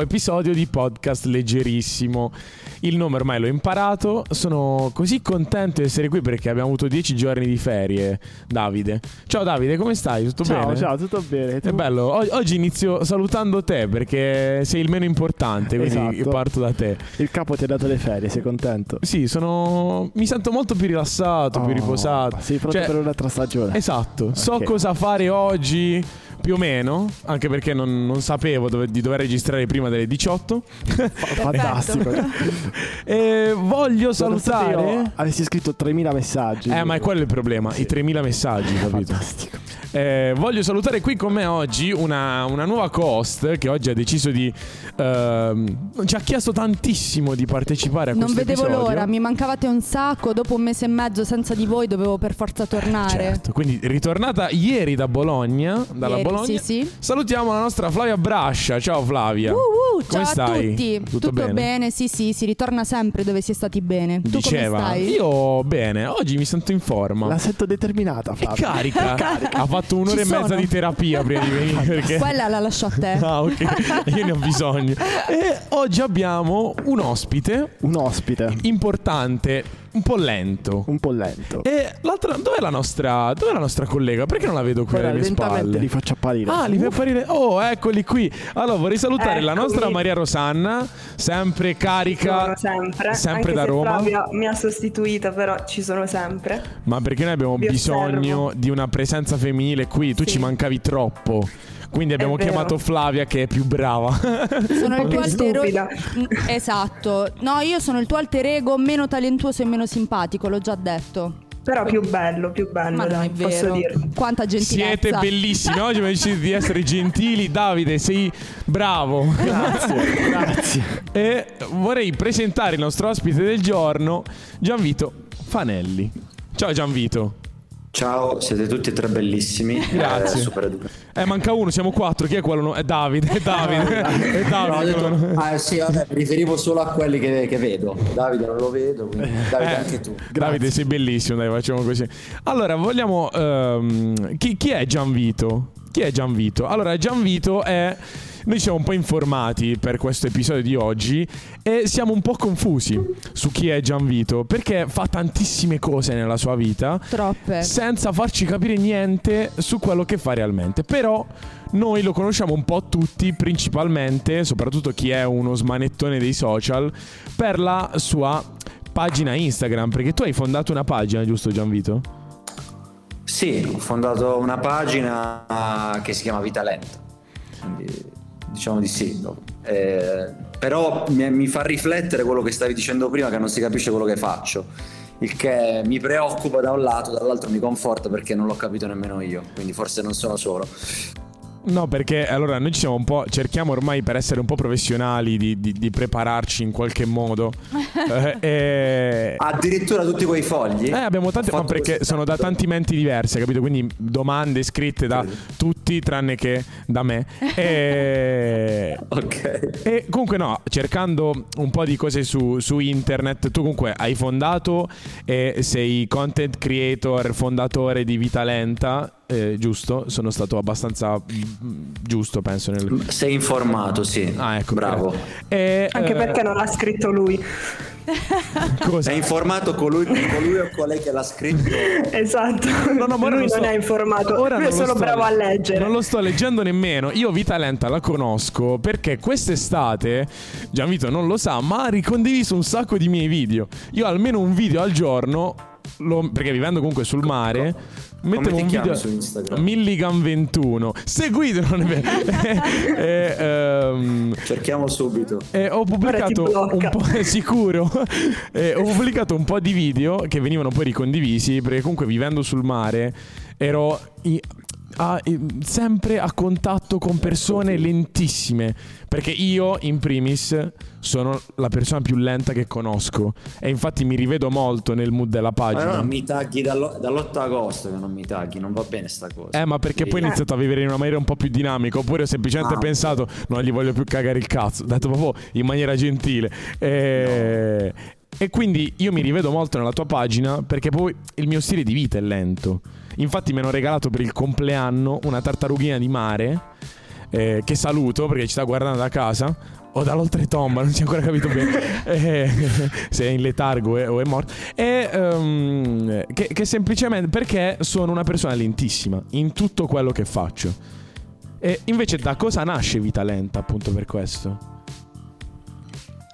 nuovo episodio di podcast leggerissimo. Il nome ormai l'ho imparato, sono così contento di essere qui perché abbiamo avuto dieci giorni di ferie, Davide. Ciao Davide, come stai? Tutto ciao, bene? Ciao, tutto bene. Tu? È bello, o- oggi inizio salutando te perché sei il meno importante, quindi Esatto. parto da te. Il capo ti ha dato le ferie, sei contento? Sì, sono... mi sento molto più rilassato, più Oh, riposato. Sei pronto Cioè, per un'altra stagione? Esatto, so Ok. cosa fare oggi. Più o meno, anche perché non, non sapevo dove- di dover registrare prima delle 18. Fantastico. e voglio salutare. Avessi scritto 3000 messaggi. Eh, ma è quello il problema, i 3000 messaggi, capito? Fantastico. Eh, voglio salutare qui con me oggi una, una nuova co-host che oggi ha deciso di. ehm, ci ha chiesto tantissimo di partecipare a Non questo vedevo episodio. l'ora, mi mancavate un sacco. Dopo un mese e mezzo senza di voi dovevo per forza tornare. Certo, quindi ritornata ieri da Bologna, dalla Ieri, Bologna. Sì, sì. Salutiamo la nostra Flavia Brascia. Ciao Flavia. Uh, uh, Come ciao stai? a tutti. Tutto bene? Sì, sì, si ritorna sempre dove si è stati bene. Tu Diceva. come stai? Io bene, oggi mi sento in forma. La sento determinata, E Flavio. carica. Ha fatto un'ora Ci e mezza di terapia prima di venire. Perché... Quella la lascio a te. Ah, ok. Io ne ho bisogno. E oggi abbiamo un ospite Un ospite. importante, un po' lento. Un po' lento. E l'altra, dov'è la nostra, dov'è la nostra collega? Perché non la vedo qui alle mie spalle? li faccio apparire. Ah, li fai apparire. Oh, eccoli qui. Allora, vorrei salutare la Eccomi. nostra Maria Rosanna, sempre carica. Ci sono sempre, sempre anche da se Roma. Flavia mi ha sostituita, però ci sono sempre. Ma perché noi abbiamo Vi bisogno osservo. di una presenza femminile qui. Tu Sì. ci mancavi troppo. Quindi abbiamo chiamato Flavia che è più brava. Sono il tuo alter stupida. Mm, Esatto. No, io sono il tuo alter ego meno talentuoso e meno simpatico, l'ho già detto. Però più bello, più bello, Ma dai, è posso vero. dire. Quanta gentilezza. Siete bellissimi. Oggi abbiamo deciso di essere gentili. Davide, sei bravo. Grazie, grazie. E vorrei presentare il nostro ospite del giorno, Gianvito Fanelli. Ciao Gianvito. Ciao, siete tutti e tre bellissimi. Grazie. Eh, super educati. Eh, manca uno, siamo quattro. Chi è quello? no? È Davide. È Davide. È No, ho Davide. detto- no. ah, sì, vabbè, mi riferivo solo a quelli che, che vedo. Davide non lo vedo, quindi Davide Eh, anche tu. Davide, sei bellissimo. Dai, facciamo così. Allora, vogliamo. ehm, chi, chi è Gianvito? Chi è Gianvito? Allora, Gianvito è. Noi siamo un po' informati per questo episodio di oggi e siamo un po' confusi su chi è Gianvito perché fa tantissime cose nella sua vita Troppe. senza farci capire niente su quello che fa realmente. Però noi lo conosciamo un po' tutti, principalmente, soprattutto chi è uno smanettone dei social, per la sua pagina Instagram. Perché tu hai fondato una pagina, giusto Gianvito? Sì, ho fondato una pagina che si chiama Vita Lenta. Quindi diciamo di sì. Eh, però mi, mi fa riflettere quello che stavi dicendo prima, che non si capisce quello che faccio. Il che mi preoccupa da un lato, dall'altro mi conforta perché non l'ho capito nemmeno io. Quindi forse non sono solo. No, perché allora noi ci siamo un po'. Cerchiamo ormai per essere un po' professionali di, di- di prepararci in qualche modo. Eh, e- Addirittura tutti quei fogli. Eh, abbiamo tante, ma perché sono da tanto. tanti menti diversi, capito? Quindi domande scritte da tutti tranne che da me. E, Ok. e comunque no, cercando un po' di cose su, su internet, tu comunque hai fondato e sei content creator, fondatore di Vita Lenta, eh, giusto? Sono stato abbastanza mm, giusto, penso. Nel... Sei informato, sì. Ah, ecco. Bravo. E, Anche eh, perché non l'ha scritto lui. cosa? Sei informato colui, colui o colei che l'ha scritto? Esatto. No, no, ma lui non sto- è informato, ora lui è non lo solo bravo a le- leggere. Non lo sto leggendo nemmeno. Io Vita Lenta la conosco perché quest'estate, Gianvito non lo sa, ma ha ricondiviso un sacco di miei video. Io almeno un video al giorno, lo- perché vivendo comunque sul mare, mettevo un video su Instagram? Milligan 21. Seguitelo, non è vero. e, ehm, Cerchiamo subito. e ho pubblicato un po', sicuro, E ho pubblicato un po' di video che venivano poi ricondivisi perché comunque vivendo sul mare ero i- a- eh, sempre a contatto con persone lentissime. Perché io, in primis, sono la persona più lenta che conosco. E infatti mi rivedo molto nel mood della Ma pagina. non mi tagli dallo- dall'8 agosto che non mi tagli, non va bene sta cosa. Eh, ma perché poi ho Sì. iniziato a vivere in una maniera un po' più dinamica. Oppure ho semplicemente Ah. pensato, non gli voglio più cagare il cazzo. Detto proprio in maniera gentile. E... e quindi io mi rivedo molto nella tua pagina perché poi il mio stile di vita è lento. Infatti, mi hanno regalato per il compleanno una tartarughina di mare. eh, che saluto perché ci sta guardando da casa. O dall'oltretomba, non si è ancora capito bene eh, se è in letargo eh, o è morto. E ehm, che, che semplicemente perché sono una persona lentissima in tutto quello che faccio. E invece da cosa nasce Vita Lenta appunto per questo?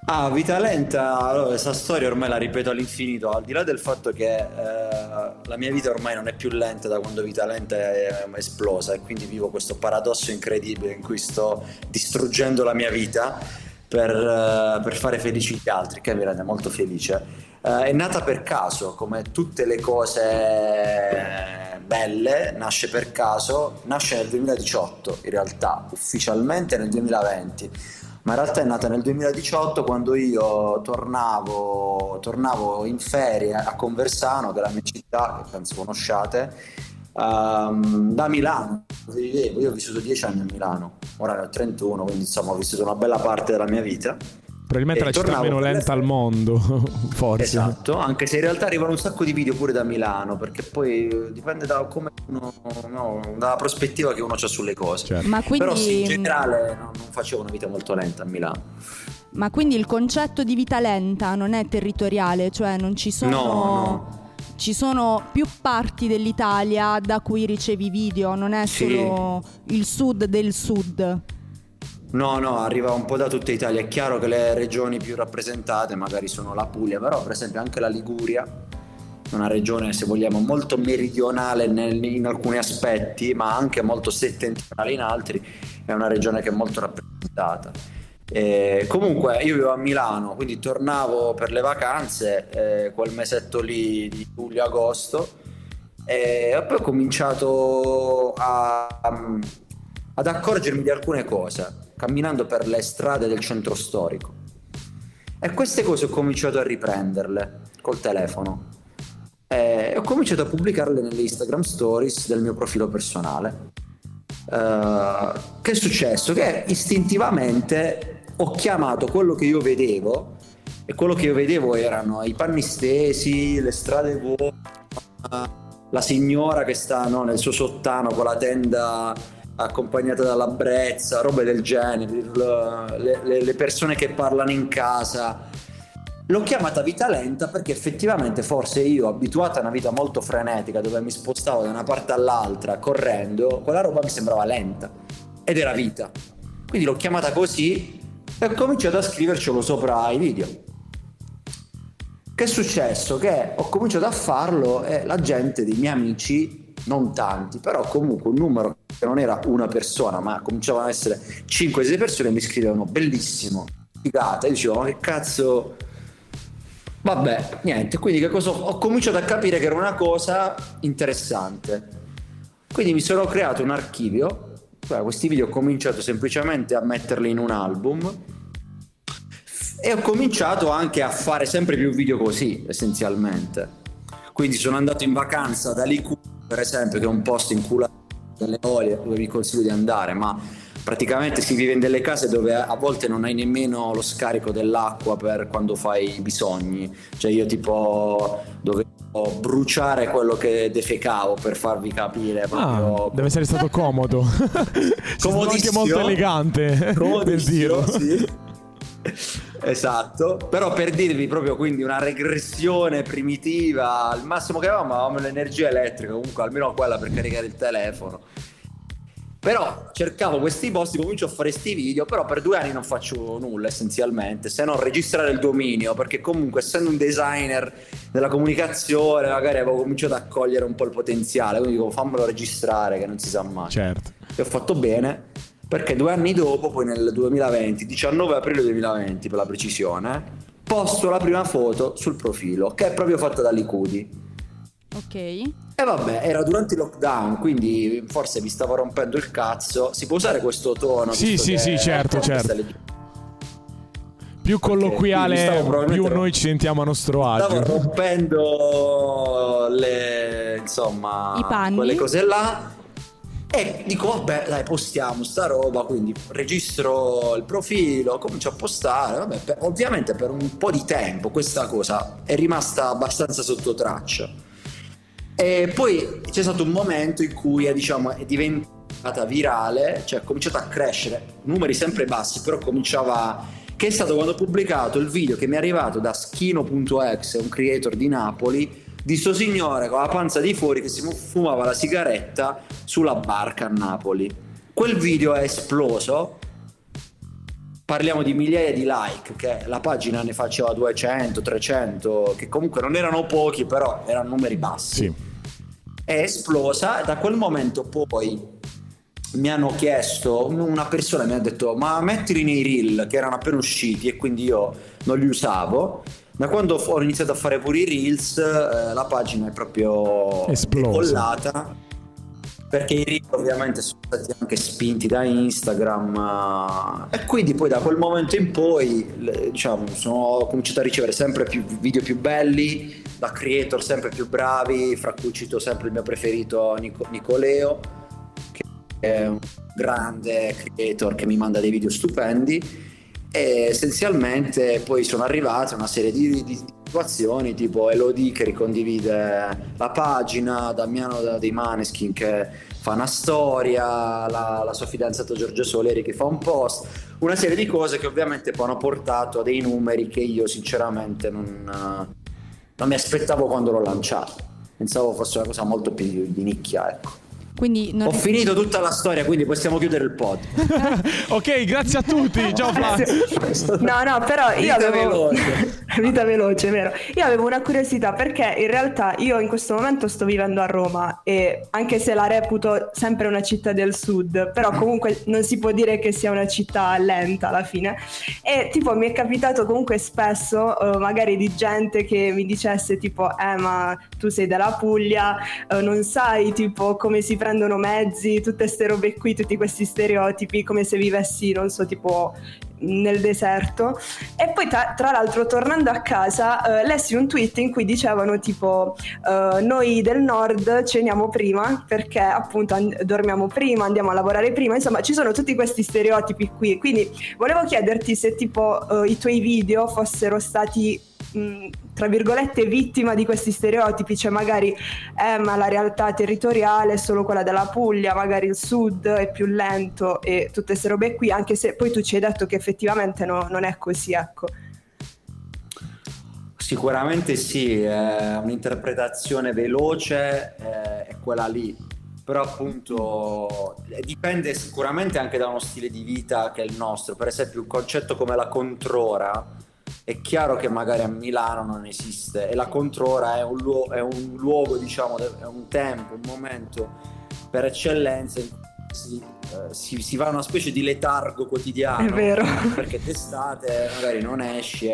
Ah, Vita Lenta, allora, questa storia ormai la ripeto all'infinito, al di là del fatto che eh, la mia vita ormai non è più lenta da quando Vita Lenta è esplosa e quindi vivo questo paradosso incredibile in cui sto distruggendo la mia vita per, eh, per fare felici gli altri, che mi rende molto felice. Eh, è nata per caso, come tutte le cose belle, nasce per caso, nasce nel 2018 in realtà, ufficialmente nel 2020 ma in realtà è nata nel 2018 quando io tornavo, tornavo in ferie a Conversano, che è la mia città, che penso conosciate, ehm, da Milano, dove vivevo. Io ho vissuto 10 anni a Milano, ora ne ho 31, quindi insomma ho vissuto una bella parte della mia vita. Probabilmente la città meno lenta al mondo, forse. Esatto, anche se in realtà arrivano un sacco di video pure da Milano, perché poi eh, dipende da come uno, no, dalla prospettiva che uno ha sulle cose. Certo. Ma quindi, Però sì, in generale no, non facevo una vita molto lenta a Milano. ma quindi il concetto di vita lenta non è territoriale, cioè non ci sono... No, no. Ci sono più parti dell'Italia da cui ricevi video, non è Sì. solo il sud del sud. No, no, arriva un po' da tutta Italia. È chiaro che le regioni più rappresentate magari sono la Puglia, però per esempio anche la Liguria, una regione se vogliamo molto meridionale nel- in alcuni aspetti, ma anche molto settentrionale in altri, è una regione che è molto rappresentata. E comunque io vivo a Milano, quindi tornavo per le vacanze, eh, quel mesetto lì di luglio-agosto, e poi ho cominciato a, ad accorgermi di alcune cose camminando per le strade del centro storico. E queste cose ho cominciato a riprenderle col telefono. E ho cominciato a pubblicarle nelle Instagram stories del mio profilo personale. Eh, che è successo? Che istintivamente ho chiamato quello che io vedevo, e quello che io vedevo erano i panni stesi, le strade vuote, la signora che sta no, nel suo sottano con la tenda accompagnata dalla brezza, robe del genere, le, le- le persone che parlano in casa. L'ho chiamata vita lenta perché effettivamente forse io, abituata a una vita molto frenetica, dove mi spostavo da una parte all'altra correndo, quella roba mi sembrava lenta ed era vita. Quindi l'ho chiamata così e ho cominciato a scrivercelo sopra i video. Che è successo? Che ho cominciato a farlo e la gente dei miei amici, non tanti, però comunque un numero che non era una persona, ma cominciavano ad essere 5-6 persone, mi scrivevano bellissimo, figata. E dicevo, ma che cazzo. Vabbè, niente, quindi che cosa ho, ho cominciato a capire che era una cosa interessante. Quindi mi sono creato un archivio, cioè, questi video ho cominciato semplicemente a metterli in un album e ho cominciato anche a fare sempre più video così, essenzialmente. Quindi sono andato in vacanza da Liku, per esempio, che è un posto in culo delle olie dove vi consiglio di andare, ma praticamente si vive in delle case dove a volte non hai nemmeno lo scarico dell'acqua per quando fai i bisogni. Cioè io tipo dovevo bruciare quello che defecavo per farvi capire Ah, deve essere stato comodo. Stato anche Comodissimo. molto elegante Comodissimo, sì. Esatto, però per dirvi proprio quindi una regressione primitiva, al massimo che avevamo avevamo l'energia elettrica, comunque almeno quella per caricare il telefono. Però cercavo questi posti, comincio a fare questi video, però per due anni non faccio nulla essenzialmente, se non registrare il dominio, perché comunque essendo un designer della comunicazione magari avevo cominciato a cogliere un po' il potenziale, quindi dico fammelo registrare che non si sa mai Certo. e ho fatto bene perché due anni dopo, poi nel 2020, 19 aprile 2020 per la precisione, posto la prima foto sul profilo che è proprio fatta da Licudi. Ok. E vabbè, era durante il lockdown, quindi forse vi stavo rompendo il cazzo. Si può usare questo tono? Sì, sì, sì, certo, certo. Più quindi colloquiale, stavo più noi ci sentiamo a nostro Stavo agio. rompendo le, insomma, I panni. quelle cose là. E dico, vabbè, dai, postiamo sta roba. Quindi registro il profilo, comincio a postare. Vabbè, per- ovviamente per un po' di tempo questa cosa è rimasta abbastanza sotto traccia. E poi c'è stato un momento in cui è, diciamo, è diventata virale, cioè ha cominciato a crescere, numeri sempre bassi, però cominciava. Che è stato quando ho pubblicato il video che mi è arrivato da Schino.exe, un creator di Napoli, di sto signore con la panza di fuori che si fu- fumava la sigaretta sulla barca a Napoli. Quel video è esploso. Parliamo di migliaia di like, che la pagina ne faceva 200, 300, che comunque non erano pochi, però erano numeri bassi Sì. è esplosa. Da quel momento poi mi hanno chiesto, una persona mi ha detto ma mettili nei reel che erano appena usciti e quindi io non li usavo. Da quando ho iniziato a fare pure i reels, eh, la pagina è proprio Esplosa. Perché i reel ovviamente sono stati anche spinti da Instagram eh, e quindi poi da quel momento in poi le- diciamo sono cominciato a ricevere sempre più video più belli da creator sempre più bravi fra cui cito sempre il mio preferito Nico- Nicoleo che è un grande creator che mi manda dei video stupendi e essenzialmente poi sono arrivate una serie di, di situazioni tipo Elodie che ricondivide la pagina, Damiano da- dei Maneskin che fa una storia, la, la sua fidanzata Giorgio Soleri che fa un post, una serie di cose che ovviamente poi hanno portato a dei numeri che io sinceramente non, non mi aspettavo quando l'ho lanciato. Pensavo fosse una cosa molto più di nicchia, ecco. Quindi non Ho finito tutta la storia, quindi possiamo chiudere il pod. ok, grazie a tutti. Ciao Flavio. No, no, però io Vita avevo veloce. vita veloce, vero? Io avevo una curiosità perché in realtà io in questo momento sto vivendo a Roma e anche se la reputo sempre una città del sud, però comunque non si può dire che sia una città lenta alla fine. E tipo mi è capitato comunque spesso eh, magari di gente che mi dicesse tipo "Eh, ma tu sei della Puglia, eh, non sai tipo come si prendono mezzi, tutte queste robe qui, tutti questi stereotipi, come se vivessi, non so, tipo nel deserto. E poi tra, tra l'altro tornando a casa eh, lessi un tweet in cui dicevano tipo eh, noi del nord ceniamo prima perché appunto an- dormiamo prima andiamo a lavorare prima. Insomma ci sono tutti questi stereotipi qui. Quindi volevo chiederti se tipo eh, i tuoi video fossero stati tra virgolette vittima di questi stereotipi cioè magari eh, ma la realtà territoriale è solo quella della Puglia magari il sud è più lento e tutte queste robe qui anche se poi tu ci hai detto che effettivamente no- non è così ecco. Sicuramente sì, è un'interpretazione veloce, eh, è quella lì, però appunto eh, dipende sicuramente anche da uno stile di vita che è il nostro, per esempio un concetto come la controra è chiaro che magari a Milano non esiste e la controra è un, luo- è un luogo, diciamo, è un tempo, un momento per eccellenza si, eh, si- si va a una specie di letargo quotidiano. È vero. Perché d'estate magari non esci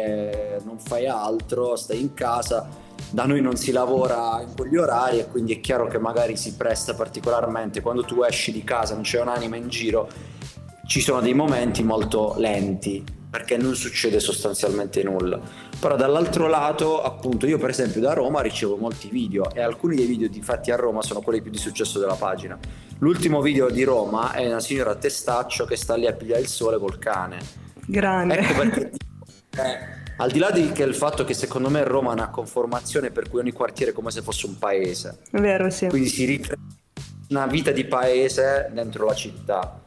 non fai altro, stai in casa. Da noi non si lavora in quegli orari e quindi è chiaro che magari si presta particolarmente. Quando tu esci di casa, non c'è un'anima in giro, ci sono dei momenti molto lenti perché non succede sostanzialmente nulla. Però dall'altro lato, appunto, io per esempio da Roma ricevo molti video e alcuni dei video fatti a Roma sono quelli più di successo della pagina. L'ultimo video di Roma è una signora a testaccio che sta lì a pigliare il sole col cane. grande Ecco perché eh, al di là di che il fatto che secondo me Roma ha una conformazione per cui ogni quartiere è come se fosse un paese, vero sì quindi si ricrea una vita di paese dentro la città.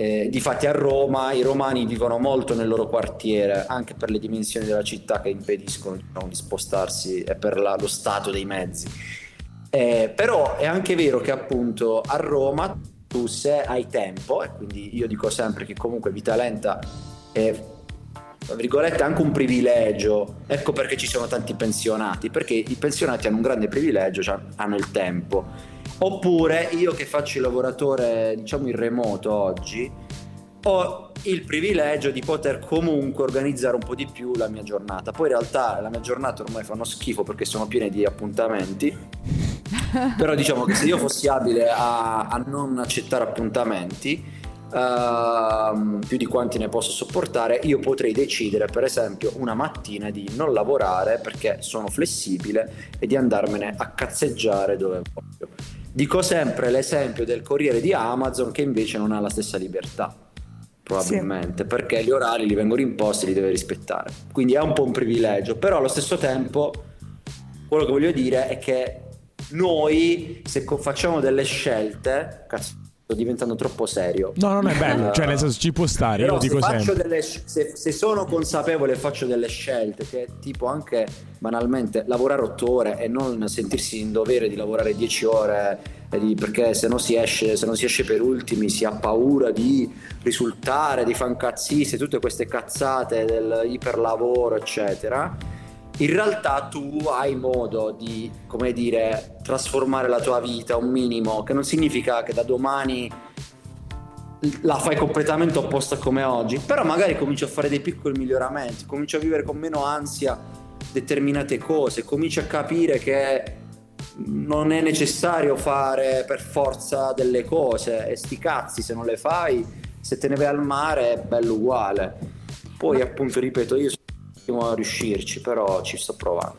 Eh, difatti a Roma i romani vivono molto nel loro quartiere, anche per le dimensioni della città che impediscono diciamo, di spostarsi e per la- lo stato dei mezzi. Eh, però è anche vero che appunto a Roma tu se hai tempo, e quindi io dico sempre che comunque vita lenta è tra virgolette anche un privilegio, ecco perché ci sono tanti pensionati, perché i pensionati hanno un grande privilegio, cioè hanno il tempo. Oppure io che faccio il lavoratore, diciamo in remoto oggi, ho il privilegio di poter comunque organizzare un po' di più la mia giornata. Poi in realtà la mia giornata ormai fanno schifo perché sono piene di appuntamenti Però diciamo che se io fossi abile a, a non accettare appuntamenti, ehm, più di quanti ne posso sopportare, io potrei decidere per esempio una mattina di non lavorare perché sono flessibile e di andarmene a cazzeggiare dove voglio. Dico sempre l'esempio del corriere di Amazon che invece non ha la stessa libertà probabilmente, perché gli orari li vengono imposti e li deve rispettare. Quindi è un po' un privilegio, però allo stesso tempo quello che voglio dire è che noi se facciamo delle scelte, cazzo, sto diventando troppo serio. No, non è bello, Eh, cioè nel senso ci può stare, io lo dico se, sempre. delle se, se sono consapevole e faccio delle scelte che tipo anche banalmente lavorare otto ore e non sentirsi in dovere di lavorare 10 ore di- perché se no si esce se non si esce per ultimi si ha paura di risultare di fancazziste tutte queste cazzate del iperlavoro eccetera in realtà tu hai modo di, come dire, trasformare la tua vita un minimo, che non significa che da domani la fai completamente opposta come oggi, però magari cominci a fare dei piccoli miglioramenti, cominci a vivere con meno ansia determinate cose, cominci a capire che non è necessario fare per forza delle cose e sti cazzi se non le fai, se te ne vai al mare è bello uguale. Poi appunto ripeto, io sono a riuscirci, però ci sto provando.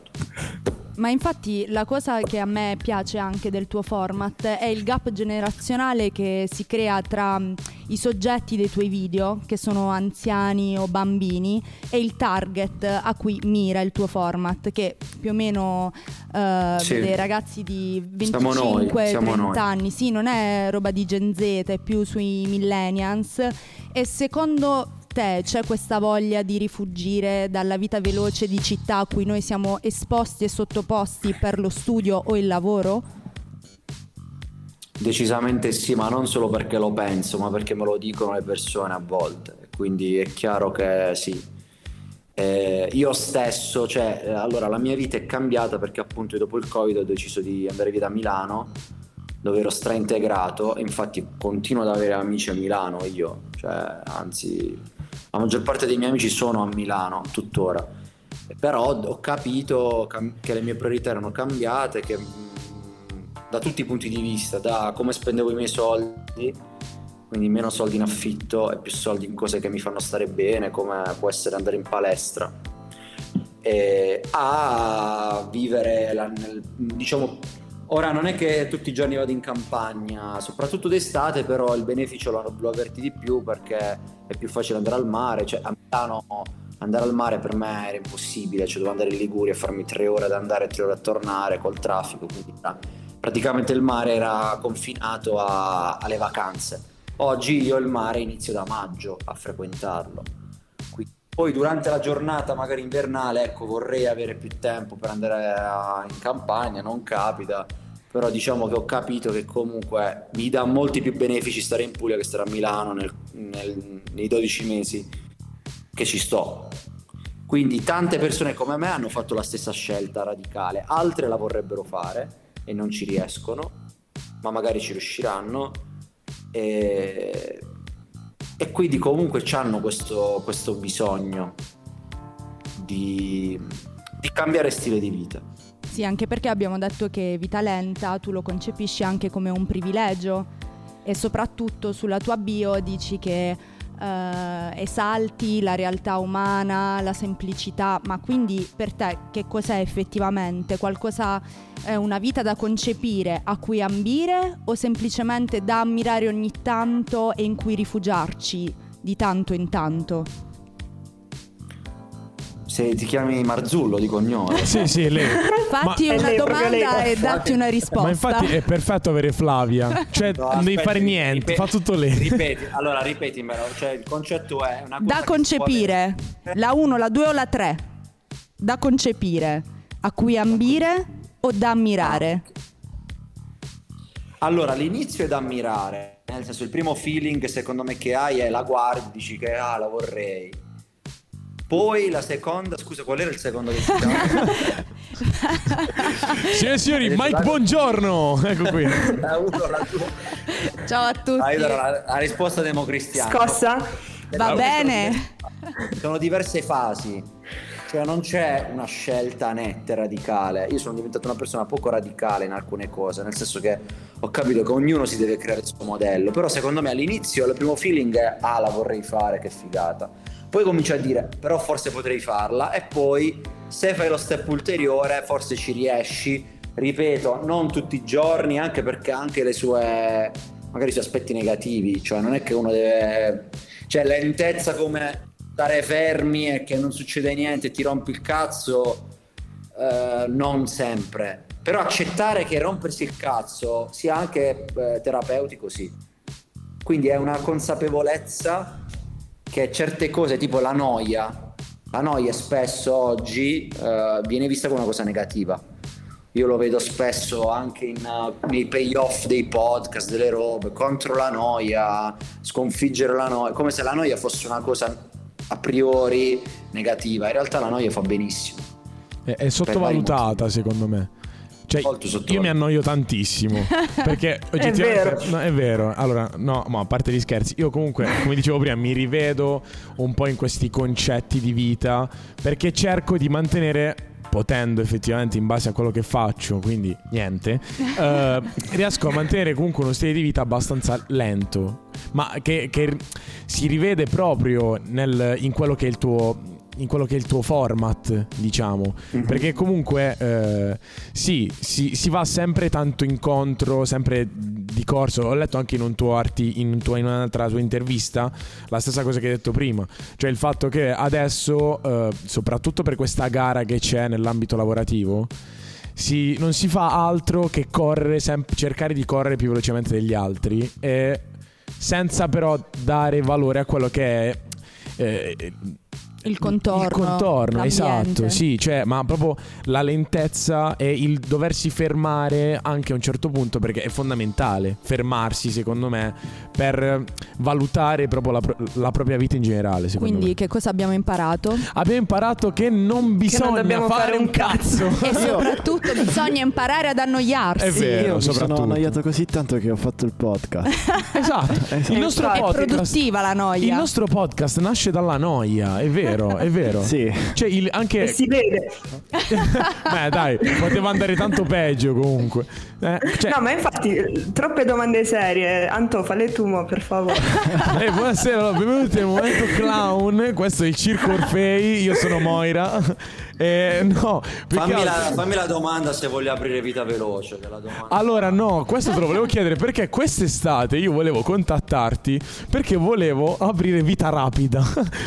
Ma infatti la cosa che a me piace anche del tuo format è il gap generazionale che si crea tra mh, i soggetti dei tuoi video, che sono anziani o bambini, e il target a cui mira il tuo format, che più o meno eh, Sì. vede ragazzi di Siamo noi, 25-30 siamo noi. anni. Sì, non è roba di Gen Z, è più sui millennials. E secondo te c'è questa voglia di rifugire dalla vita veloce di città a cui noi siamo esposti e sottoposti per lo studio o il lavoro? Decisamente sì, ma non solo perché lo penso, ma perché me lo dicono le persone a volte. Quindi è chiaro che sì. Eh, io stesso, cioè, eh, allora la mia vita è cambiata perché appunto dopo il Covid ho deciso di andare via da Milano, dove ero straintegrato, infatti continuo ad avere amici a Milano io, cioè, anzi, la maggior parte dei miei amici sono a Milano tuttora. Però ho capito che le mie priorità erano cambiate, che mh, da tutti i punti di vista, da come spendevo i miei soldi, quindi meno soldi in affitto e più soldi in cose che mi fanno stare bene, come può essere andare in palestra, a vivere, la- nel- diciamo, ora non è che tutti i giorni vado in campagna, soprattutto d'estate, però il beneficio lo, lo avverti di più perché è più facile andare al mare, cioè a Milano andare al mare per me era impossibile, cioè dovevo andare in Liguria e farmi tre ore ad andare e tre ore a tornare col traffico, quindi era- praticamente il mare era confinato a- alle vacanze. Oggi io il mare inizio da maggio a frequentarlo. Poi durante la giornata, magari invernale, ecco, vorrei avere più tempo per andare a- in campagna, non capita. Però diciamo che ho capito che comunque mi dà molti più benefici stare in Puglia che stare a Milano nel- nel- nei 12 mesi che ci sto. Quindi tante persone come me hanno fatto la stessa scelta radicale, altre la vorrebbero fare e non ci riescono, ma magari ci riusciranno. E, e quindi comunque hanno questo, questo bisogno di, di cambiare stile di vita. Sì, anche perché abbiamo detto che vita lenta tu lo concepisci anche come un privilegio e soprattutto sulla tua bio dici che eh, esalti la realtà umana, la semplicità, ma quindi per te che cos'è effettivamente? Qualcosa è una vita da concepire, a cui ambire o semplicemente da ammirare ogni tanto e in cui rifugiarci di tanto in tanto? Se ti chiami Marzullo di cognome, Sì, sì, lei. Fatti Ma- una domanda e datti una risposta. Ma infatti è perfetto avere Flavia. Cioè, No, non devi fare niente, ripe- fa tutto lei. Ripeti, allora ripetimelo, cioè il concetto è una cosa Da concepire. La 1, la 2 o la 3? Da concepire. A cui ambire o da ammirare? Allora, l'inizio è da ammirare, nel senso il primo feeling secondo me che hai è la guardi, dici che ah, la vorrei. Poi la seconda, scusa, qual era il secondo che si chiama? Signore e signori, Mike Buongiorno. Ecco qui. Ciao a tutti. Ah, allora, la, la risposta democristiana. Scossa? Va bene. Sono diverse fasi. Cioè non c'è una scelta netta e radicale. Io sono diventato una persona poco radicale in alcune cose, nel senso che ho capito che ognuno si deve creare il suo modello, però secondo me all'inizio il primo feeling è ah la vorrei fare, che figata. Poi cominci a dire però forse potrei farla. E poi se fai lo step ulteriore forse ci riesci. Ripeto, non tutti i giorni, anche perché anche le sue magari i suoi aspetti negativi, cioè non è che uno deve cioè lentezza come stare fermi e che non succede niente ti rompi il cazzo eh, non sempre. Però accettare che rompersi il cazzo sia anche eh, terapeutico sì. Quindi è una consapevolezza che certe cose tipo la noia la noia spesso oggi eh, viene vista come una cosa negativa io lo vedo spesso anche in, uh, nei payoff dei podcast, delle robe, contro la noia, sconfiggere la noia, come se la noia fosse una cosa a priori negativa. In realtà la noia fa benissimo. È, è sottovalutata secondo me. Cioè, io mi annoio tantissimo perché oggettivamente è vero. No, è vero. Allora, no, ma a parte gli scherzi, io comunque, come dicevo prima, mi rivedo un po' in questi concetti di vita perché cerco di mantenere potendo effettivamente in base a quello che faccio, quindi niente, eh, riesco a mantenere comunque uno stile di vita abbastanza lento, ma che, che si rivede proprio nel, in quello che è il tuo in quello che è il tuo format, diciamo. Mm-hmm. Perché comunque eh, sì, si, si, va sempre tanto incontro, sempre di corso. Ho letto anche in, un tuo arti, in, un tuo, in un'altra tua intervista la stessa cosa che hai detto prima. Cioè il fatto che adesso, eh, soprattutto per questa gara che c'è nell'ambito lavorativo, si, non si fa altro che correre, sem- cercare di correre più velocemente degli altri. E senza però dare valore a quello che è... Eh, il contorno. Il contorno, esatto, sì, cioè, ma proprio la lentezza e il doversi fermare anche a un certo punto perché è fondamentale fermarsi, secondo me, per valutare proprio la, la propria vita in generale. Quindi, me. che cosa abbiamo imparato? Abbiamo imparato che non bisogna che non fare, fare, un cazzo. e soprattutto bisogna imparare ad annoiarsi. È vero, Io mi soprattutto. sono annoiato così tanto che ho fatto il podcast. esatto. Il nostro È podcast, produttiva la noia. il nostro podcast nasce dalla noia, è vero, è vero. sì. Cioè, il- anche E si vede. Beh, dai, poteva andare tanto peggio comunque. Eh, cioè, No, ma infatti, troppe domande serie. Anto, falle tu, mo, per favore. eh, buonasera, allora, benvenuti nel momento clown. Questo è il Circo Orfei. Io sono Moira. Eh, no, Fammi la, altro- fammi la domanda se voglio aprire vita veloce. la Allora, no, questo te lo volevo chiedere perché quest'estate io volevo contattarti perché volevo aprire vita rapida,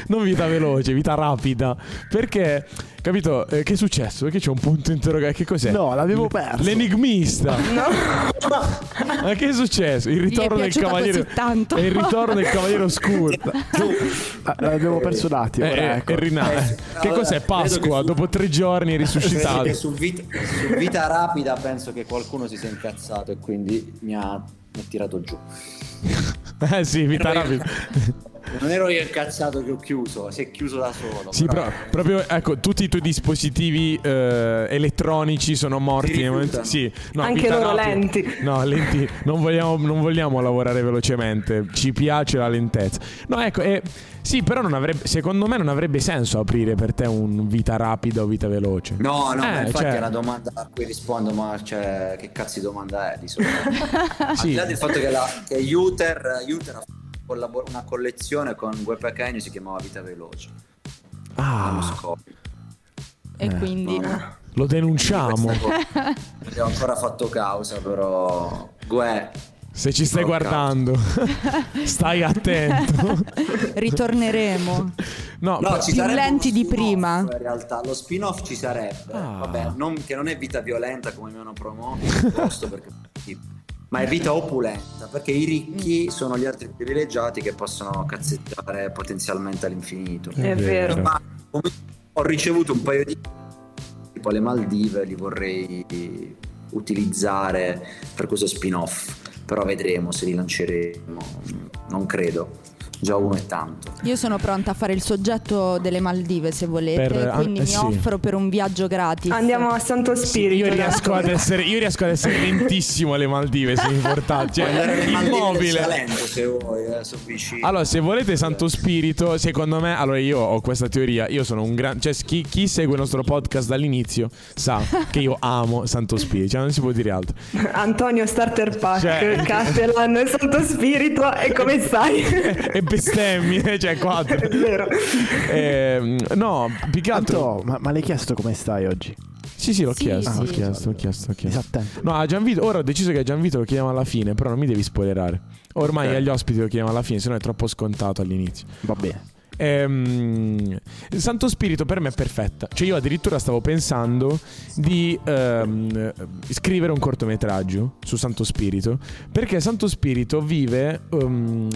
non vita veloce, vita rapida. Perché, capito, eh, che è successo? Perché c'è un punto interrogativo? Che cos'è? No, l'avevo perso. L'enigmista. No? Ma che è successo? Il ritorno del cavaliere. così tanto. È il ritorno del cavaliere oscuro. L'abbiamo perso un attimo. Eh, ora, eh, ecco. è rinato. Eh, che cos'è? Pasqua? che fu- Dopo tre giorni è risuscitato. Su vita, su vita rapida penso che qualcuno si sia incazzato e quindi mi ha, mi ha tirato giù. Eh sì, vita rapida. Non ero io incazzato che ho chiuso, si è chiuso da solo. Sì, però- però, proprio ecco, tutti i tuoi dispositivi eh, elettronici sono morti Si nel momento. Sì, no, Anche loro rapida. lenti. No, lenti. Non vogliamo, non vogliamo lavorare velocemente. Ci piace la lentezza. No, ecco, eh, sì, però non avrebbe, secondo me non avrebbe senso aprire per te un vita rapida o vita veloce. No, no, Eh, infatti cioè- è una domanda a cui rispondo, ma cioè, che cazzo di domanda è di solito? Al Sì. di là del fatto che, la, che Uter, Uter ha fatto collabor- una collezione con Gue Pequeno si chiamava Vita Veloce. Ah. E quindi... No, lo denunciamo. Non abbiamo ancora fatto causa, però Gue Se ci stai guardando, stai attento. Ritorneremo. No, No, ci più lenti di prima. In realtà lo spin-off ci sarebbe, Ah. vabbè, non- che non è vita violenta come mi hanno promosso, perché, ma è vita opulenta, perché i ricchi sono gli altri privilegiati che possono cazzeggiare potenzialmente all'infinito. È vero. Ma come ho ricevuto un paio di tipo le Maldive, li vorrei utilizzare per questo spin-off, però vedremo se li lanceremo, non credo. Già uno è tanto. Io sono pronta a fare il soggetto delle Maldive se volete, Per- ah, quindi eh, mi sì. offro per un viaggio gratis. Andiamo a Santo Spirito. Io riesco, essere, io riesco ad essere lentissimo alle Maldive, se. Puoi andare Cioè, immobile. Salento se vuoi, eh. Allora, se volete Santo Spirito, secondo me, allora io ho questa teoria, io sono un gran... Cioè, chi, chi segue il nostro podcast dall'inizio sa che io amo Santo Spirito, cioè non si può dire altro. Antonio Starter Pack, Cioè- Castellan e Santo Spirito e come stai? e bestemmi, cioè quattro. È vero. Ehm, no, più che altro... Anto, ma, ma l'hai chiesto come stai oggi? Sì, sì, l'ho Sì, chiesto, sì. l'ho chiesto, l'ho chiesto, l'ho chiesto. Disattento. No, a Gianvito, ora ho deciso che a Gianvito lo chiediamo alla fine, però non mi devi spoilerare. Ormai Ok. agli ospiti lo chiediamo alla fine, se no è troppo scontato all'inizio. Va bene. Ehm, Santo Spirito per me è perfetta. Cioè, io addirittura stavo pensando di ehm, scrivere un cortometraggio su Santo Spirito. Perché Santo Spirito vive. ehm,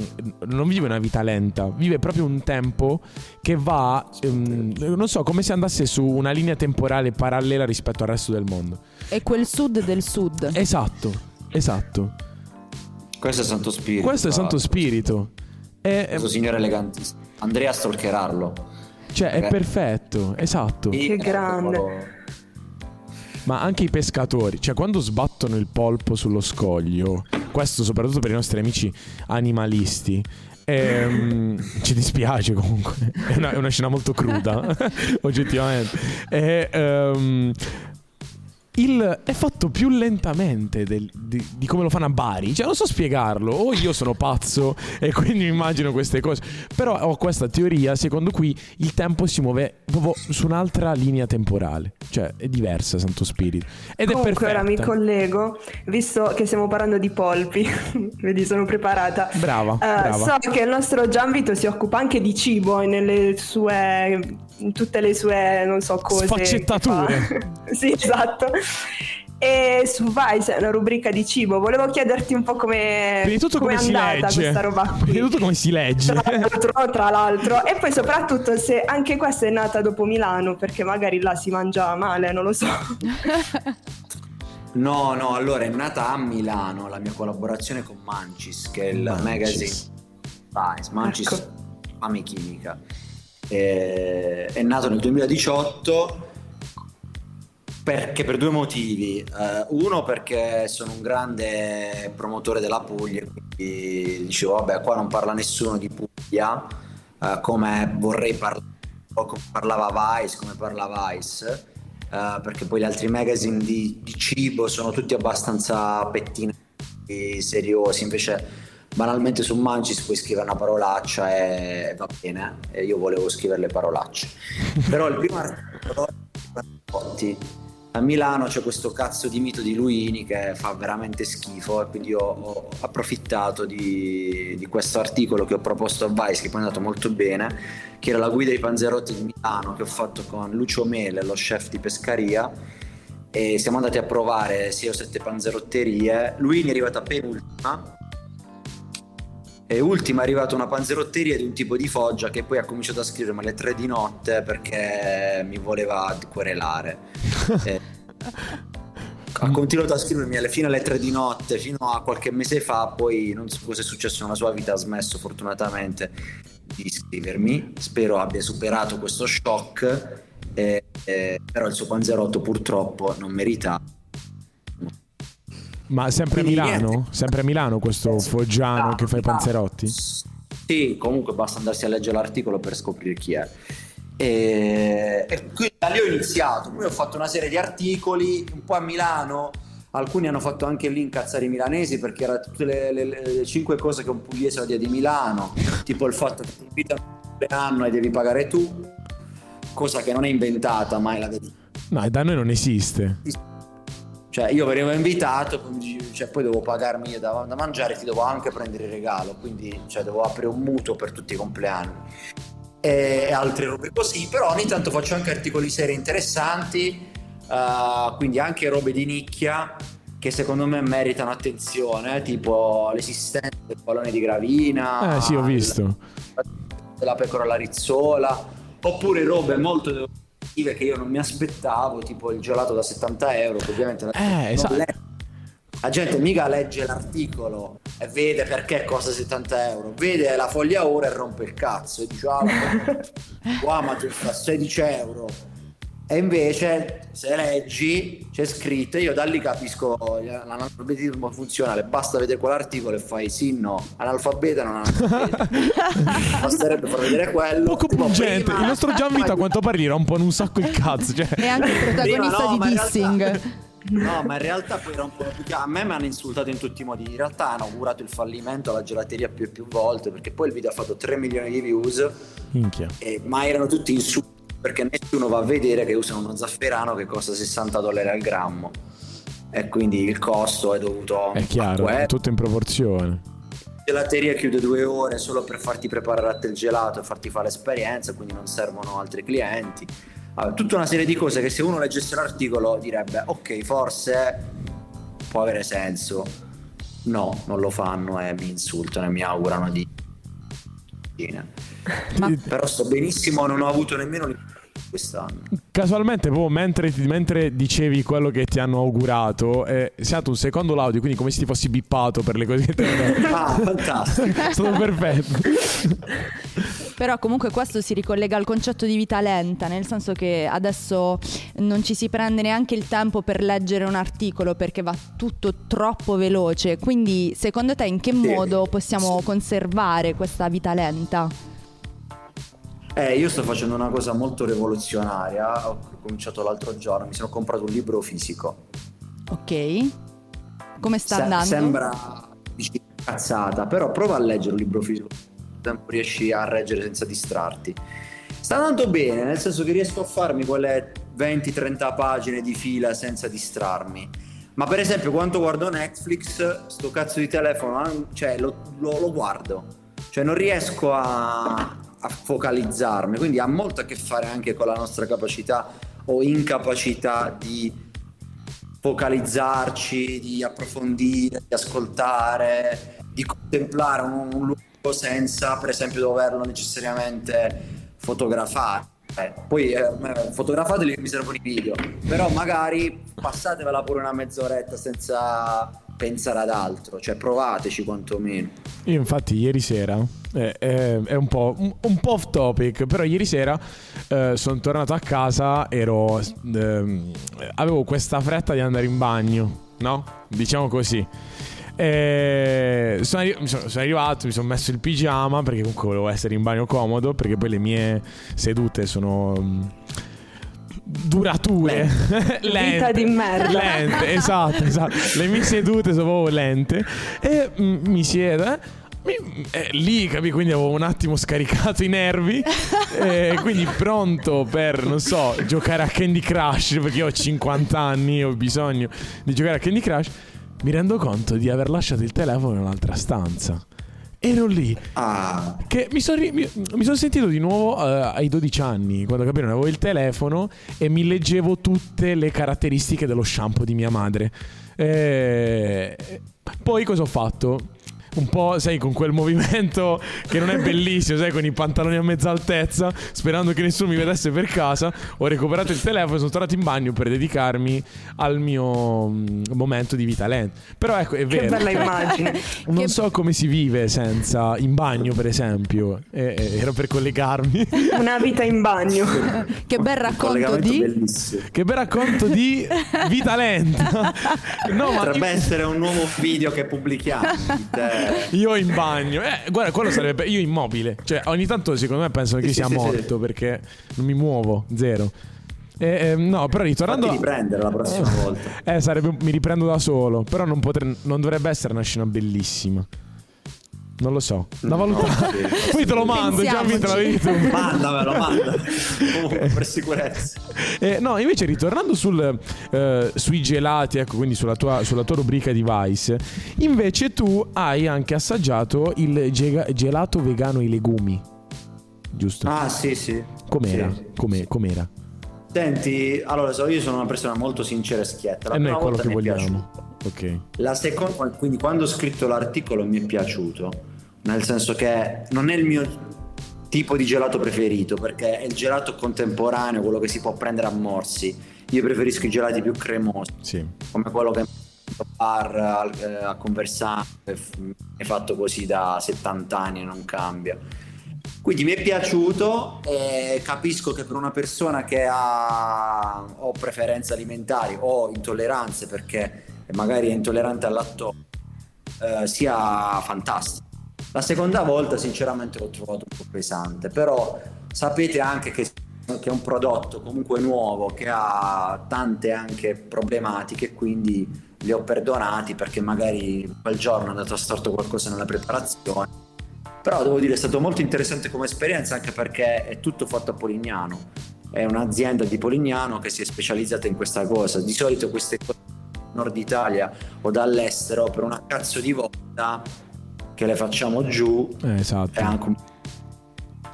non vive una vita lenta, vive proprio un tempo che va. ehm, non so, come se andasse su una linea temporale parallela rispetto al resto del mondo. È quel sud del sud. Esatto, esatto. Questo è Santo Spirito. Questo è Santo. Spirito. È, Questo signore elegantissimo. Andrea a stalkerarlo. cioè, è Ok. perfetto, esatto. Che grande. Ma anche i pescatori, cioè quando sbattono il polpo sullo scoglio, questo soprattutto per i nostri amici animalisti, ehm, ci dispiace comunque, è una, è una scena molto cruda, oggettivamente. E, ehm, il- è fatto più lentamente del- di, di come lo fanno a Bari. Cioè, non so spiegarlo. O io sono pazzo e quindi immagino queste cose. Però ho questa teoria secondo cui il tempo si muove proprio su un'altra linea temporale. Cioè, è diversa Santo Spirito. Ed Comunque è perfetta. ora mi collego, visto che stiamo parlando di polpi, vedi sono preparata. Brava, Eh, brava. So che il nostro Gianvito si occupa anche di cibo nelle sue, tutte le sue, non so, cose. Sfaccettature. fa. sì, esatto. E su Vice è una rubrica di cibo. Volevo chiederti un po' come, Prima di tutto come, è si andata legge. questa roba Prima qui. di tutto come si legge. Tra l'altro, tra l'altro, e poi soprattutto se anche questa è nata dopo Milano, perché magari là si mangia male, non lo so. No, no, allora è nata a Milano la mia collaborazione con Mancis, che è il Mancis. magazine Vice, Mancis Ecco. Fame Chimica. E- è nato nel 2018 perché per due motivi. Eh, uno perché sono un grande promotore della Puglia, quindi dicevo vabbè qua non parla nessuno di Puglia, eh, come vorrei parlare, come parlava Vice, come parla Vice, eh, perché poi gli altri magazine di, di cibo sono tutti abbastanza pettinati, seriosi, invece banalmente su Mancis puoi scrivere una parolaccia e va bene, e io volevo scrivere le parolacce. Però il primo articolo a Milano c'è questo cazzo di mito di Luini che fa veramente schifo e quindi ho, ho approfittato di, di questo articolo che ho proposto a Vice che poi è andato molto bene che era la guida ai panzerotti di Milano che ho fatto con Lucio Mele, lo chef di Pescaria e siamo andati a provare 6 o 7 panzerotterie Luini è arrivata penultima e ultima è arrivata una panzerotteria di un tipo di Foggia che poi ha cominciato a scrivermi alle 3 di notte perché mi voleva querelare. Ha continuato a scrivermi alle fino alle 3 di notte fino a qualche mese fa, poi non so cosa è successo nella sua vita, ha smesso fortunatamente di scrivermi. Spero abbia superato questo shock, eh, eh, però il suo panzerotto purtroppo non merita. Ma sempre a Milano? Sempre a Milano questo foggiano che fa i panzerotti? Sì, comunque basta andarsi a leggere l'articolo per scoprire chi è. E, e quindi da lì ho iniziato, poi ho fatto una serie di articoli, un po' a Milano, alcuni hanno fatto anche lì incazzare i milanesi perché erano tutte le, le- le cinque cose che un pugliese odia di Milano, tipo il fatto che ti invitano un compleanno e devi pagare tu, cosa che non è inventata, ma è la verità. No, da noi non esiste. Cioè, io venivo invitato, cioè, poi devo pagarmi io da, da mangiare, ti devo anche prendere il regalo, quindi cioè, devo aprire un mutuo per tutti i compleanni e altre robe così. Però ogni tanto faccio anche articoli seri interessanti, eh, quindi anche robe di nicchia che secondo me meritano attenzione, tipo l'esistenza del pallone di Gravina, Eh sì, ho visto. della pecora alla rizzola, oppure robe molto decorative che io non mi aspettavo, tipo il gelato da 70 euro, che ovviamente Eh, esatto. l'è. la gente mica legge l'articolo e vede perché costa 70 euro, vede la foglia ora e rompe il cazzo e dice, ah, qua Amazon sta 16 euro. E invece se leggi c'è scritto, io da lì capisco l'analfabetismo funzionale, basta vedere quell'articolo e fai sì, no, analfabeta, non analfabeta. Basterebbe far vedere quello. Poco pungente, prima... il nostro Gianvita a quanto pare gli rompono un sacco il cazzo. Cioè. È anche il protagonista no, di Dissing. Realtà... No, ma in realtà poi rompono più A me mi hanno insultato in tutti i modi. In realtà hanno augurato il fallimento alla gelateria più e più volte perché poi il video ha fatto 3 milioni di views. Minchia. E, ma erano tutti insulti perché nessuno va a vedere che usano uno zafferano che costa 60 dollari al grammo. E quindi il costo è dovuto È chiaro, è tutto in proporzione. La gelateria chiude due ore solo per farti preparare a te il gelato e farti fare l'esperienza, quindi non servono altri clienti allora, tutta una serie di cose che se uno leggesse l'articolo direbbe ok forse può avere senso no non lo fanno e mi insultano e mi augurano di Ma... però sto benissimo non ho avuto nemmeno quest'anno. Casualmente proprio mentre, mentre, dicevi quello che ti hanno augurato è stato un secondo l'audio quindi come se ti fossi bippato per le cose che ti hanno detto. Ah fantastico. È stato perfetto. Però comunque questo si ricollega al concetto di vita lenta, nel senso che adesso non ci si prende neanche il tempo per leggere un articolo perché va tutto troppo veloce. Quindi secondo te in che modo possiamo conservare questa vita lenta? Eh, io sto facendo una cosa molto rivoluzionaria, ho cominciato l'altro giorno, mi sono comprato un libro fisico. Ok. Come sta Se- andando? Sembra cazzata, però prova a leggere un libro fisico riesci a reggere senza distrarti. Sta andando bene, nel senso che riesco a farmi quelle 20-30 pagine di fila senza distrarmi. Ma per esempio quando guardo Netflix, sto cazzo di telefono, cioè lo, lo, lo guardo. Cioè non riesco a, a focalizzarmi, quindi ha molto a che fare anche con la nostra capacità o incapacità di focalizzarci, di approfondire, di ascoltare, di contemplare un, un luogo senza per esempio doverlo necessariamente fotografare. Eh, poi eh, fotografateli che mi servono i video, però magari passatevela pure una mezz'oretta senza pensare ad altro, cioè provateci quantomeno. Io infatti ieri sera, eh, eh, è un po', un, un po', off topic, però ieri sera eh, sono tornato a casa, ero, ehm, avevo questa fretta di andare in bagno, no? Diciamo così. E sono, arri- sono, sono, arrivato, mi sono messo il pigiama perché comunque volevo essere in bagno comodo perché poi le mie sedute sono mm, durature. Lente. Vita di merda. Lente esatto esatto. Le mie sedute sono proprio lente. E mm, mi siedo eh, eh, lì capì quindi avevo un attimo scaricato i nervi. Eh, quindi pronto per non so giocare a Candy Crush perché io ho 50 anni ho bisogno di giocare a Candy Crush. Mi rendo conto di aver lasciato il telefono in un'altra stanza. Ero lì. Ah. Che mi sono son sentito di nuovo uh, ai 12 anni, quando capito, avevo il telefono e mi leggevo tutte le caratteristiche dello shampoo di mia madre. E... Poi cosa ho fatto? Un po', sai, con quel movimento che non è bellissimo, sai, con i pantaloni a mezza altezza, sperando che nessuno mi vedesse per casa, ho recuperato il telefono e sono tornato in bagno per dedicarmi al mio mm, momento di vita lenta. Però ecco, è vero. Che bella immagine. Non che... so come si vive senza in bagno, per esempio. E, e, ero per collegarmi. Una vita in bagno. che bel racconto di bellissimo. Che bel racconto di vita lenta. No, Potrebbe ma... essere un nuovo video che pubblichiamo. io in bagno. Eh, guarda, quello sarebbe. Io immobile. Cioè, ogni tanto secondo me pensano che sì, sia sì, morto sì. perché non mi muovo, zero. Eh, eh, no, però ritornando. Fatti riprendere la prossima eh, volta. Eh, sarebbe, mi riprendo da solo. Però non, potre... non dovrebbe essere una scena bellissima. Non lo so, da valutare. No, sì, Poi te lo mando, già mi te l'avevi. Mandamelo, manda. Comunque, per sicurezza. Eh, no, invece ritornando sul, eh, sui gelati, ecco, quindi sulla tua, sulla tua rubrica di Vice, invece tu hai anche assaggiato il ge- gelato vegano ai legumi. Giusto? Ah, sì, sì. Com'era? Sì, Com'è, sì. Com'era? Senti, allora, io sono una persona molto sincera e schietta. La e noi è quello che vogliamo. Ok. La seconda, quindi quando ho scritto l'articolo mi è piaciuto, nel senso che non è il mio tipo di gelato preferito perché è il gelato contemporaneo, quello che si può prendere a morsi. Io preferisco i gelati più cremosi, sì. come quello che bar a, eh, a conversare, è fatto così da 70 anni e non cambia. Quindi mi è piaciuto e capisco che per una persona che ha o preferenze alimentari o intolleranze perché magari è intollerante al lattosio eh, sia fantastico. La seconda volta sinceramente l'ho trovato un po' pesante, però sapete anche che che è un prodotto comunque nuovo che ha tante anche problematiche quindi li ho perdonati perché magari quel giorno è andato a storto qualcosa nella preparazione. Però devo dire è stato molto interessante come esperienza anche perché è tutto fatto a Polignano. È un'azienda di Polignano che si è specializzata in questa cosa. Di solito queste cose nord Italia o dall'estero per una cazzo di volta che le facciamo giù eh, esatto. è anche un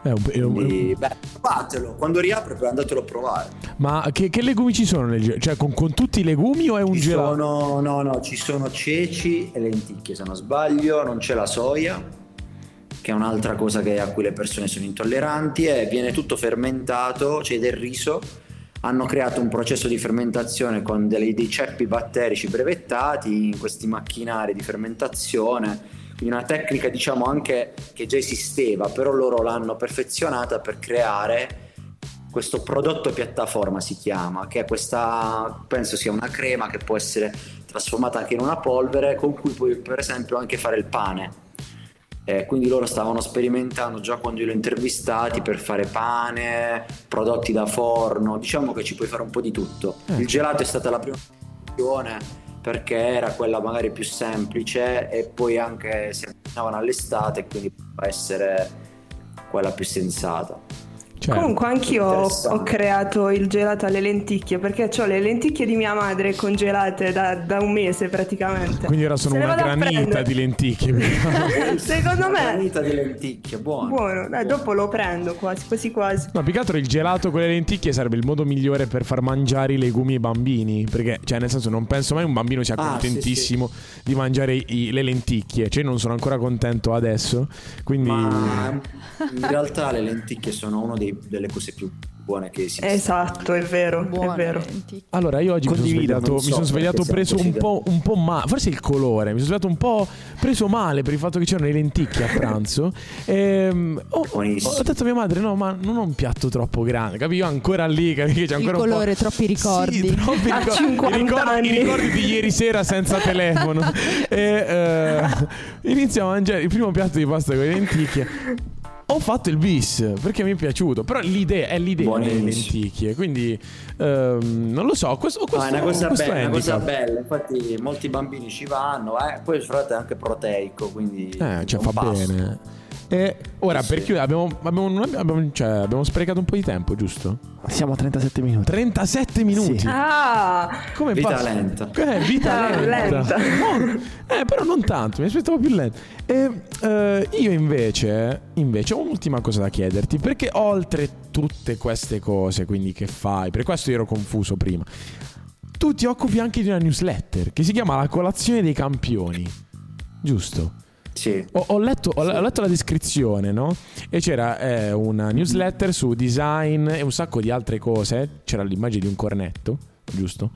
è un, è un, Quindi, beh, provatelo. Quando riapre, poi andatelo a provare. Ma che, che legumi ci sono nel gelato? Cioè, con, con, tutti i legumi o è un ci gelato? Sono, no, no, ci sono ceci e lenticchie, se non sbaglio. Non c'è la soia, che è un'altra cosa che, a cui le persone sono intolleranti. E viene tutto fermentato, c'è del riso. Hanno creato un processo di fermentazione con dei, dei ceppi batterici brevettati in questi macchinari di fermentazione una tecnica diciamo anche che già esisteva, però loro l'hanno perfezionata per creare questo prodotto piattaforma si chiama, che è questa, penso sia una crema che può essere trasformata anche in una polvere con cui puoi per esempio anche fare il pane. Eh, quindi loro stavano sperimentando già quando li ho intervistati per fare pane, prodotti da forno, diciamo che ci puoi fare un po' di tutto. Eh. Il gelato è stata la prima opzione perché era quella magari più semplice e poi anche si avvicinavano all'estate quindi può essere quella più sensata. Certo. Comunque anch'io ho, ho, creato il gelato alle lenticchie perché ho le lenticchie di mia madre congelate da, da un mese praticamente. Quindi ora sono una granita di lenticchie. Secondo me. Una granita di lenticchie, buono. Buono, Dai, dopo lo prendo quasi, quasi quasi. No, più che altro il gelato con le lenticchie sarebbe il modo migliore per far mangiare i legumi ai bambini. Perché, cioè, nel senso, non penso mai un bambino sia ah, contentissimo sì, sì. di mangiare i, le lenticchie. Cioè, non sono ancora contento adesso. Quindi. Ma in realtà le lenticchie sono uno dei delle cose più buone che esiste. Esatto, è vero, Buone, è vero. Allora, io oggi Condivido, mi sono svegliato, so mi sono svegliato preso un po', un po' male, forse il colore, mi sono svegliato un po' preso male per il fatto che c'erano le lenticchie a pranzo. e, ehm, ho, ho, detto a mia madre, no, ma non ho un piatto troppo grande, capivo ancora lì, capi? C'è ancora il colore, troppi ricordi. Sì, troppi ricordi. I ricordi, I ricordi di ieri sera senza telefono. e eh, inizio a mangiare il primo piatto di pasta con le lenticchie ho fatto il bis perché mi è piaciuto. Però l'idea è l'idea Buonissimo. delle lenticchie. Quindi um, non lo so. Questo, questo, no, è una cosa, bella, una cosa bella. Infatti, molti bambini ci vanno. Eh. Poi, fra l'altro, è anche proteico. Quindi eh, cioè, fa passo. bene. E ora, sì. per chiudere, abbiamo, abbiamo, abbiamo, cioè, abbiamo, sprecato un po' di tempo, giusto? Siamo a 37 minuti. 37 minuti? Sì. Ah, come vita passa? lenta. Eh, vita ah, lenta. lenta. Eh, però non tanto, mi aspettavo più lento. E eh, io invece, invece ho un'ultima cosa da chiederti, perché oltre tutte queste cose, quindi che fai? Per questo io ero confuso prima. Tu ti occupi anche di una newsletter che si chiama La colazione dei campioni. Giusto? Sì. Ho, ho, letto, ho, ho, letto, la descrizione, no? E c'era eh, una newsletter su design e un sacco di altre cose. C'era l'immagine di un cornetto, giusto?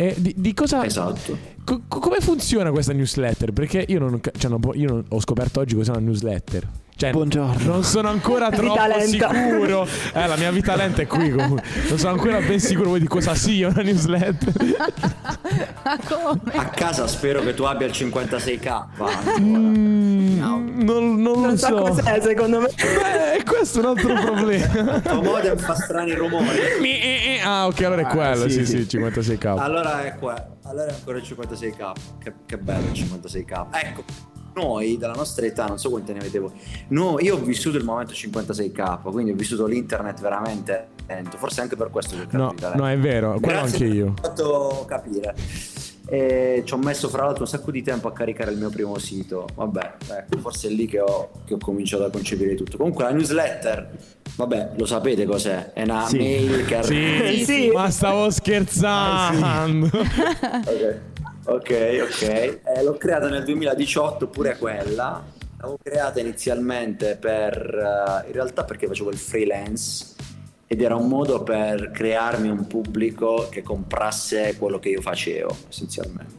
E di, di cosa. Esatto. Co- come funziona questa newsletter? Perché io non, cioè, io non ho scoperto oggi cos'è una newsletter. Cioè, Buongiorno. Non sono ancora troppo sicuro. Eh, la mia vita lenta è qui comunque. Non sono ancora ben sicuro di cosa sia una newsletter. Ma come? A casa spero che tu abbia il 56k. Mm, no. Non, non, non lo so. cos'è secondo me. Beh, questo è un altro problema. Il tuo modem fa strani rumori. ah, ok, allora è ah, quello. sì, sì, sì, 56k. Allora è qua. Allora è ancora il 56k. Che, che bello il 56k. Ecco noi della nostra età, non so quanti ne avete voi, no, io ho vissuto il momento 56k, quindi ho vissuto l'internet veramente lento, forse anche per questo che no, no, è vero, quello anche io. Mi fatto capire. E ci ho messo fra l'altro un sacco di tempo a caricare il mio primo sito. Vabbè, ecco, forse è lì che ho, che ho cominciato a concepire tutto. Comunque la newsletter, vabbè, lo sapete cos'è? È una sì. mail che arriva. Sì, sì, ma stavo scherzando. Eh, sì. ok. Ok, ok. Eh, l'ho creata nel 2018 pure quella. L'avevo creata inizialmente per, uh, in realtà perché facevo il freelance ed era un modo per crearmi un pubblico che comprasse quello che io facevo essenzialmente.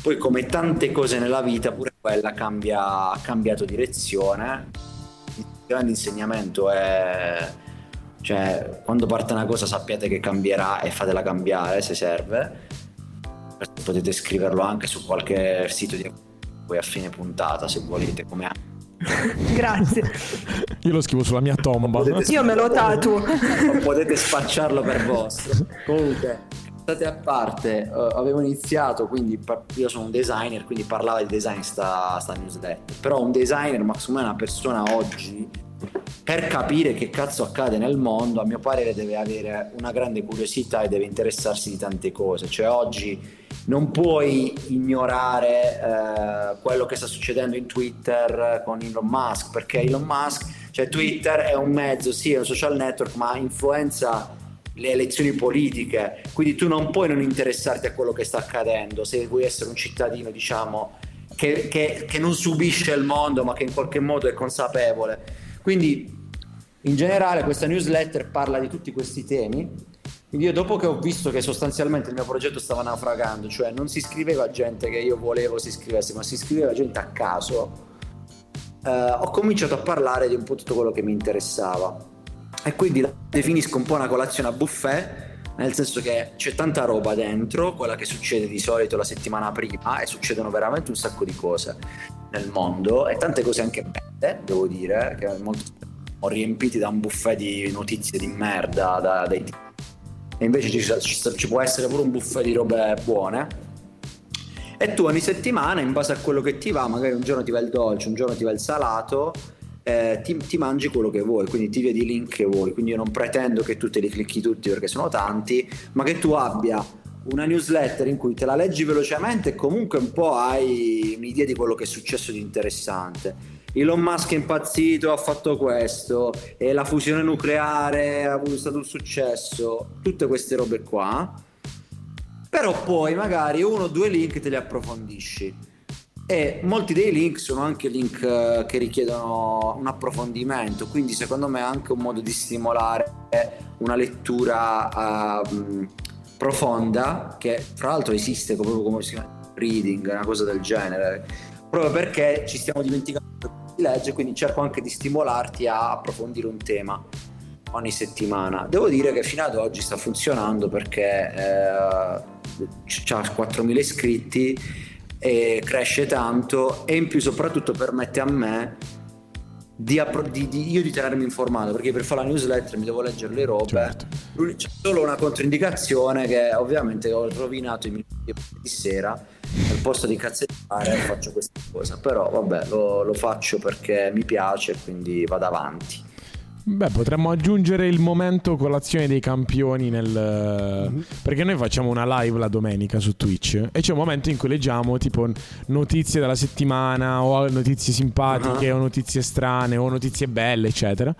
Poi come tante cose nella vita, pure quella cambia, ha cambiato direzione. Il grande insegnamento è, cioè, quando parte una cosa sappiate che cambierà e fatela cambiare se serve. Potete scriverlo anche su qualche sito di poi a fine puntata se volete, come Grazie. Io lo scrivo sulla mia tomba. Io me lo tatuo. potete spacciarlo per vostro. Comunque, state a parte, uh, avevo iniziato, quindi io sono un designer, quindi parlava di design sta, sta newsletter. Però un designer, ma secondo me una persona oggi, per capire che cazzo accade nel mondo, a mio parere deve avere una grande curiosità e deve interessarsi di tante cose. Cioè oggi non puoi ignorare eh, quello che sta succedendo in Twitter con Elon Musk, perché Elon Musk, cioè Twitter è un mezzo, sì, è un social network, ma influenza le elezioni politiche, quindi tu non puoi non interessarti a quello che sta accadendo se vuoi essere un cittadino, diciamo, che, che, che non subisce il mondo, ma che in qualche modo è consapevole. Quindi in generale questa newsletter parla di tutti questi temi io dopo che ho visto che sostanzialmente il mio progetto stava naufragando, cioè non si scriveva gente che io volevo si scrivesse, ma si scriveva gente a caso, eh, ho cominciato a parlare di un po' tutto quello che mi interessava. E quindi la definisco un po' una colazione a buffet, nel senso che c'è tanta roba dentro, quella che succede di solito la settimana prima, e succedono veramente un sacco di cose nel mondo, e tante cose anche belle, devo dire, che molto riempiti da un buffet di notizie di merda, da, dai e invece ci, ci, ci può essere pure un buffet di robe buone. E tu ogni settimana in base a quello che ti va magari un giorno ti va il dolce un giorno ti va il salato eh, ti, ti, mangi quello che vuoi quindi ti vedi i link che vuoi. Quindi io non pretendo che tu te li clicchi tutti perché sono tanti ma che tu abbia una newsletter in cui te la leggi velocemente e comunque un po' hai un'idea di quello che è successo di interessante Elon Musk è impazzito, ha fatto questo, e la fusione nucleare ha avuto stato un successo, tutte queste robe qua. Però poi magari uno o due link te li approfondisci. E molti dei link sono anche link eh, che richiedono un approfondimento, quindi secondo me è anche un modo di stimolare una lettura uh, profonda, che tra l'altro esiste proprio come si chiama reading, una cosa del genere, proprio perché ci stiamo dimenticando di legge, quindi cerco anche di stimolarti a approfondire un tema ogni settimana. Devo dire che fino ad oggi sta funzionando perché eh, ha 4.000 iscritti e cresce tanto e in più soprattutto permette a me di, di, di, io di tenermi informato perché per fare la newsletter mi devo leggere le robe certo. c'è solo una controindicazione che ovviamente ho rovinato i minuti di sera al posto di cazzettare faccio questa cosa però vabbè lo, lo faccio perché mi piace quindi vado avanti Beh, potremmo aggiungere il momento colazione dei campioni nel... Mm-hmm. Perché noi facciamo una live la domenica su Twitch e c'è un momento in cui leggiamo tipo notizie della settimana o notizie simpatiche uh-huh. o notizie strane o notizie belle, eccetera.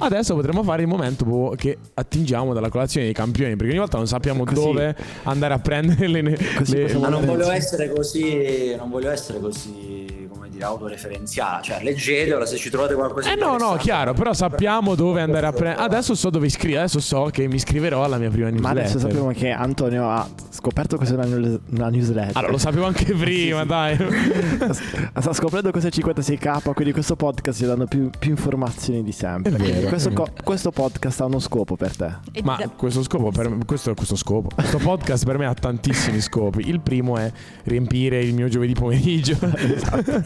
Adesso potremmo fare il momento boh, che attingiamo dalla colazione dei campioni, perché ogni volta non sappiamo così. dove andare a prendere le... le... Ma non voglio essere così... Non voglio essere così dire autoreferenziale, cioè leggetela se ci trovate qualcosa Eh no, no, chiaro, però sappiamo dove andare a prendere. Adesso so dove iscrivere, adesso so che mi iscriverò alla mia prima newsletter. Ma adesso sappiamo che Antonio ha scoperto cos'è una, una newsletter. Allora, lo sapevo anche prima, dai. Sta scoprendo cos'è 56k, quindi questo podcast ci danno più, più informazioni di sempre. È vero, questo, co- questo, podcast ha uno scopo per te. Ma questo scopo per me, questo è questo scopo. Questo podcast per me ha tantissimi scopi. Il primo è riempire il mio giovedì pomeriggio. esatto.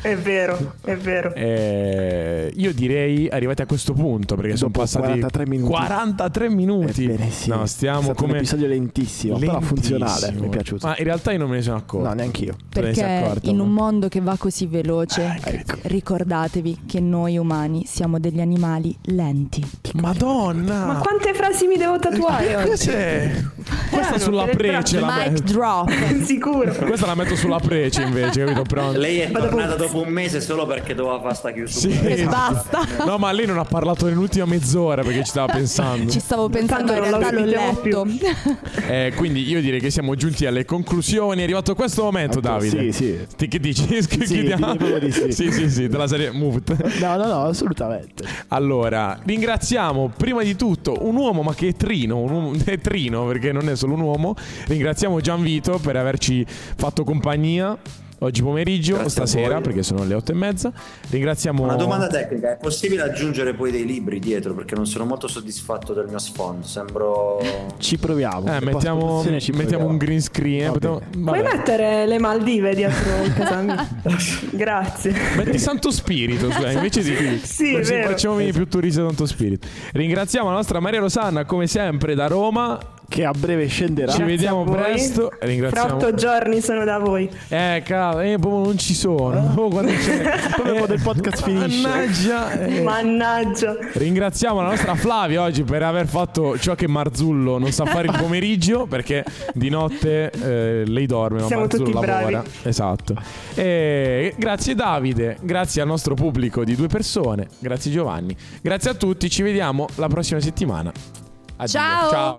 È vero, è vero. Eh, io direi arrivati a questo punto perché sono passati 43 minuti. 43 minuti. Ebbene sì. No, stiamo come un episodio lentissimo, lentissimo, però funzionale, mi è piaciuto. Ma in realtà io non me ne sono accorto. No, neanche io. Perché in un mondo che va così veloce, eh, ecco. ricordatevi che noi umani siamo degli animali lenti. Madonna! Ma quante frasi mi devo tatuare oggi? Cos'è? Questa eh, sulla prece la metto. Mic drop. Sicuro. Questa la metto sulla prece invece, capito? Pronto. Lei è tornata dopo dopo un mese solo perché doveva fare sta chiusura. Sì, e basta. No, ma lei non ha parlato nell'ultima mezz'ora perché ci stava pensando. Ci stavo pensando, in realtà l'ho letto. Eh, quindi io direi che siamo giunti alle conclusioni. È arrivato questo momento, Davide. Sì, sì. Ti, che dici? Sì, sì, sì. sì, sì, sì, della serie Moved. No, no, no, assolutamente. Allora, ringraziamo prima di tutto un uomo, ma che è trino, un uomo, è trino perché non è solo un uomo. Ringraziamo Gianvito per averci fatto compagnia oggi pomeriggio o stasera perché sono le otto e mezza. Ringraziamo. Una domanda tecnica: è possibile aggiungere poi dei libri dietro? Perché non sono molto soddisfatto del mio sfondo. Sembro. Ci proviamo. Eh, mettiamo, ci mettiamo un green screen. Potevamo... Puoi mettere le Maldive dietro casa mia? Grazie. Metti Santo Spirito, cioè, invece di sì, facciamo venire più turisti Santo Spirito. Ringraziamo la nostra Maria Rosanna, come sempre, da Roma che a breve scenderà. Ci vediamo presto. Ringraziamo. Fra otto giorni sono da voi. Eh, cavolo, eh, non ci sono. Oh, quando c'è. Del podcast finisce. Mannaggia. Eh. Mannaggia. Ringraziamo la nostra Flavia oggi per aver fatto ciò che Marzullo non sa fare il pomeriggio perché di notte eh, lei dorme, Siamo Marzullo tutti lavora. Bravi. Esatto. E grazie Davide, grazie al nostro pubblico di due persone, grazie Giovanni. Grazie a tutti, ci vediamo la prossima settimana. Addio. Ciao. Ciao.